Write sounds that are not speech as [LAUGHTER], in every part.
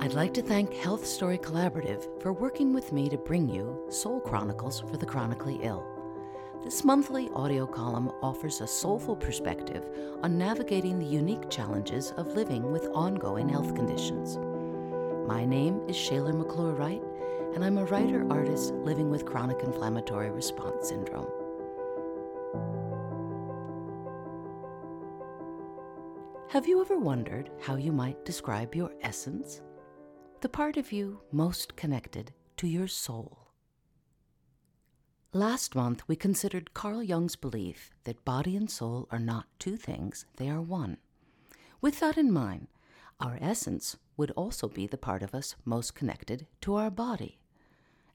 I'd like to thank Health Story Collaborative for working with me to bring you Soul Chronicles for the Chronically Ill. This monthly audio column offers a soulful perspective on navigating the unique challenges of living with ongoing health conditions. My name is Shayla McClure Wright, and I'm a writer artist living with chronic inflammatory response syndrome. Have you ever wondered how you might describe your essence? The part of you most connected to your soul. Last month, we considered Carl Jung's belief that body and soul are not two things, they are one. With that in mind, our essence would also be the part of us most connected to our body.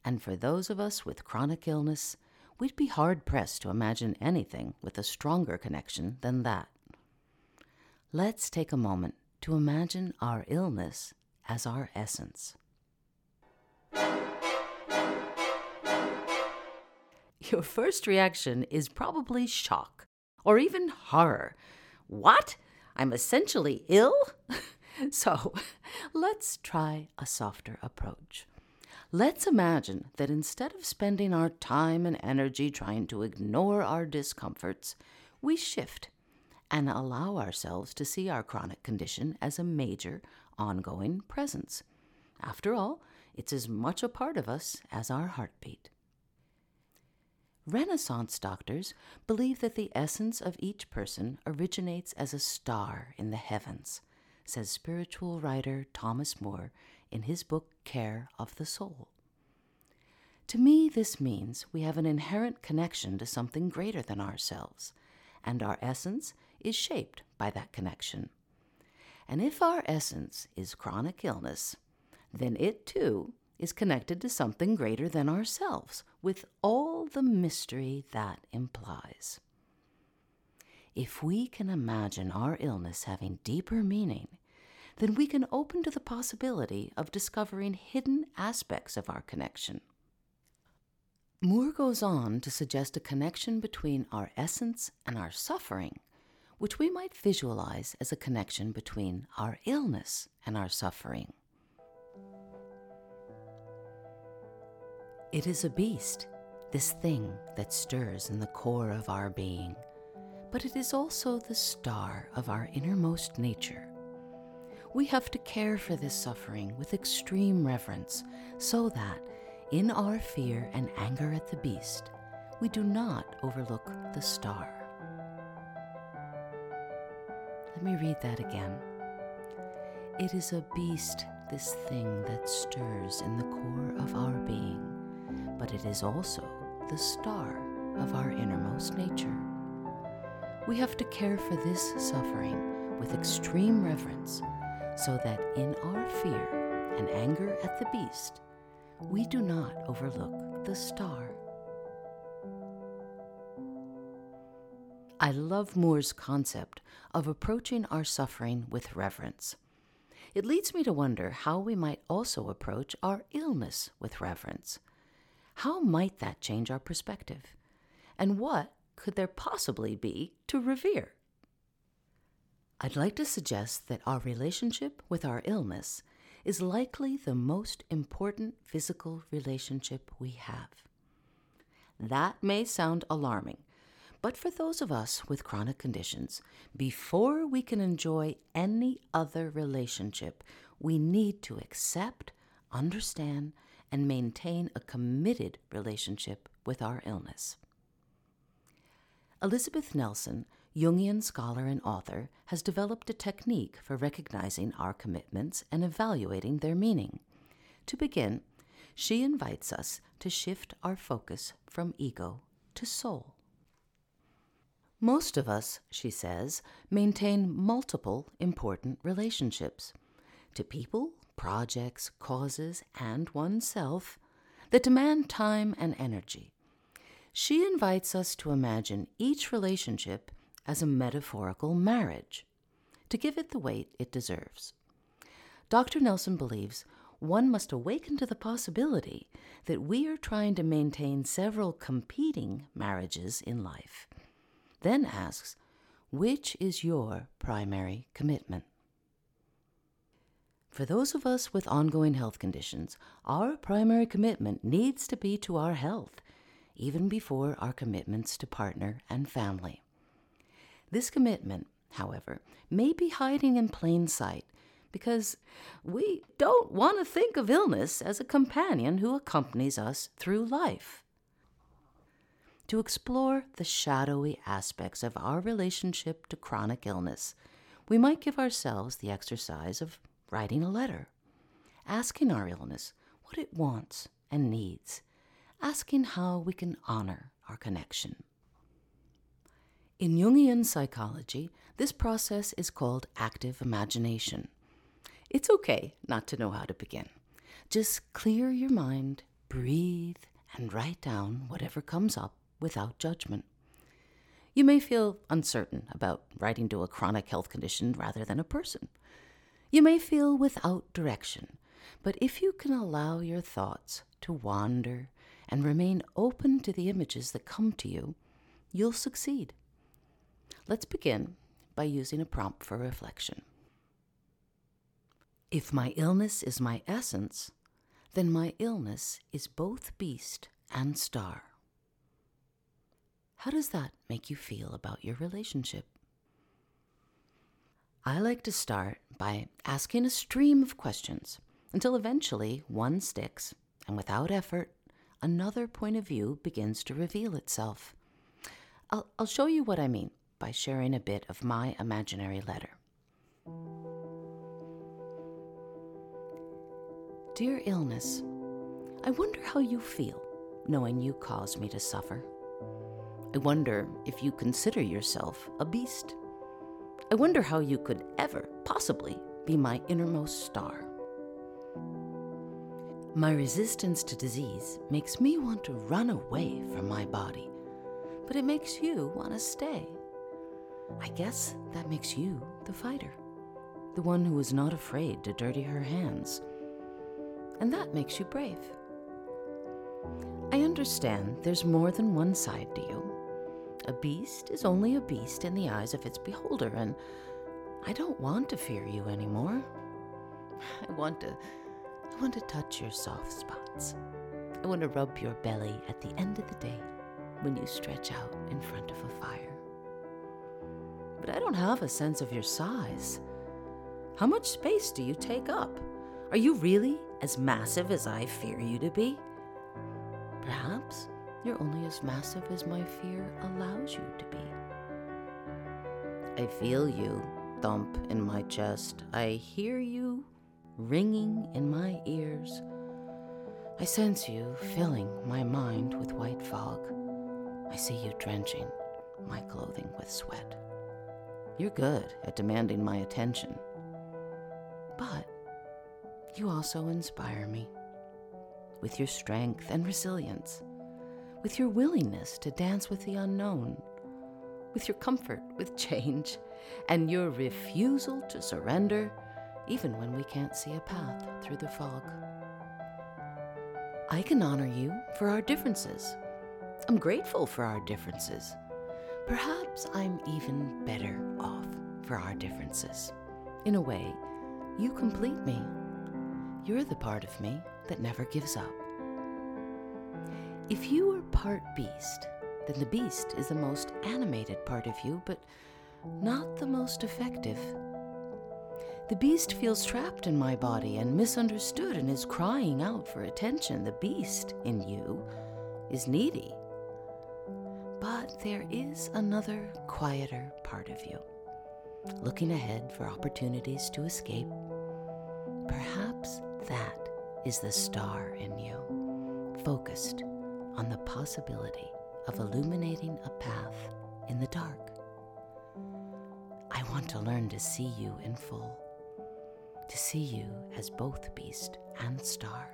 And for those of us with chronic illness, we'd be hard pressed to imagine anything with a stronger connection than that. Let's take a moment to imagine our illness as our essence. Your first reaction is probably shock or even horror. What? I'm essentially ill? [LAUGHS] so let's try a softer approach. Let's imagine that instead of spending our time and energy trying to ignore our discomforts, we shift and allow ourselves to see our chronic condition as a major, ongoing presence. After all, it's as much a part of us as our heartbeat. Renaissance doctors believe that the essence of each person originates as a star in the heavens, says spiritual writer Thomas Moore in his book Care of the Soul. To me, this means we have an inherent connection to something greater than ourselves, and our essence is shaped by that connection. And if our essence is chronic illness, then it too is connected to something greater than ourselves, with all the mystery that implies. If we can imagine our illness having deeper meaning, then we can open to the possibility of discovering hidden aspects of our connection. Moore goes on to suggest a connection between our essence and our suffering, which we might visualize as a connection between our illness and our suffering. It is a beast, this thing that stirs in the core of our being, but it is also the star of our innermost nature. We have to care for this suffering with extreme reverence so that, in our fear and anger at the beast, we do not overlook the star. Let me read that again. It is a beast, this thing that stirs in the core of our being but it is also the star of our innermost nature. We have to care for this suffering with extreme reverence so that in our fear and anger at the beast, we do not overlook the star. I love Moore's concept of approaching our suffering with reverence. It leads me to wonder how we might also approach our illness with reverence. How might that change our perspective? And what could there possibly be to revere? I'd like to suggest that our relationship with our illness is likely the most important physical relationship we have. That may sound alarming, but for those of us with chronic conditions, before we can enjoy any other relationship, we need to accept, understand, and maintain a committed relationship with our illness. Elizabeth Nelson, Jungian scholar and author, has developed a technique for recognizing our commitments and evaluating their meaning. To begin, she invites us to shift our focus from ego to soul. Most of us, she says, maintain multiple important relationships to people, projects, causes, and oneself that demand time and energy. She invites us to imagine each relationship as a metaphorical marriage, to give it the weight it deserves. Dr. Nelson believes one must awaken to the possibility that we are trying to maintain several competing marriages in life. Then asks, which is your primary commitment? For those of us with ongoing health conditions, our primary commitment needs to be to our health, even before our commitments to partner and family. This commitment, however, may be hiding in plain sight because we don't want to think of illness as a companion who accompanies us through life. To explore the shadowy aspects of our relationship to chronic illness, we might give ourselves the exercise of writing a letter, asking our illness what it wants and needs, asking how we can honor our connection. In Jungian psychology, this process is called active imagination. It's okay not to know how to begin. Just clear your mind, breathe, and write down whatever comes up without judgment. You may feel uncertain about writing to a chronic health condition rather than a person. You may feel without direction, but if you can allow your thoughts to wander and remain open to the images that come to you, you'll succeed. Let's begin by using a prompt for reflection. If my illness is my essence, then my illness is both beast and star. How does that make you feel about your relationship? I like to start by asking a stream of questions until eventually one sticks, and without effort, another point of view begins to reveal itself. I'll, I'll show you what I mean by sharing a bit of my imaginary letter. Dear illness, I wonder how you feel knowing you caused me to suffer. I wonder if you consider yourself a beast. I wonder how you could ever possibly be my innermost star. My resistance to disease makes me want to run away from my body, but it makes you want to stay. I guess that makes you the fighter, the one who is not afraid to dirty her hands. And that makes you brave. I understand there's more than one side to you. A beast is only a beast in the eyes of its beholder, and I don't want to fear you anymore. I want to I want to touch your soft spots. I want to rub your belly at the end of the day when you stretch out in front of a fire. But I don't have a sense of your size. How much space do you take up? Are you really as massive as I fear you to be? Perhaps you're only as massive as my fear allows you to be. I feel you thump in my chest. I hear you ringing in my ears. I sense you filling my mind with white fog. I see you drenching my clothing with sweat. You're good at demanding my attention. But you also inspire me with your strength and resilience with your willingness to dance with the unknown, with your comfort with change, and your refusal to surrender even when we can't see a path through the fog. I can honor you for our differences. I'm grateful for our differences. Perhaps I'm even better off for our differences. In a way, you complete me. You're the part of me that never gives up. If you are part beast, then the beast is the most animated part of you, but not the most effective. The beast feels trapped in my body and misunderstood and is crying out for attention. The beast in you is needy. But there is another, quieter part of you, looking ahead for opportunities to escape. Perhaps that is the star in you, focused on the possibility of illuminating a path in the dark. I want to learn to see you in full, to see you as both beast and star.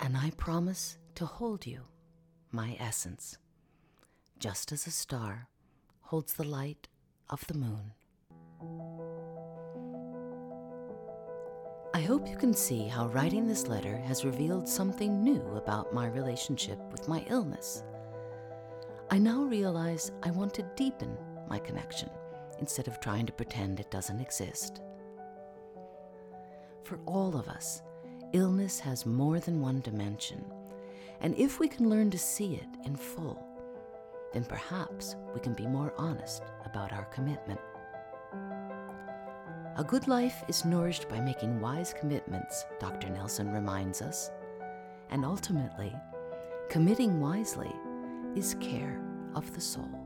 And I promise to hold you, my essence, just as a star holds the light of the moon. I hope you can see how writing this letter has revealed something new about my relationship with my illness. I now realize I want to deepen my connection instead of trying to pretend it doesn't exist. For all of us, illness has more than one dimension, and if we can learn to see it in full, then perhaps we can be more honest about our commitment. A good life is nourished by making wise commitments, Dr. Nelson reminds us. And ultimately, committing wisely is care of the soul.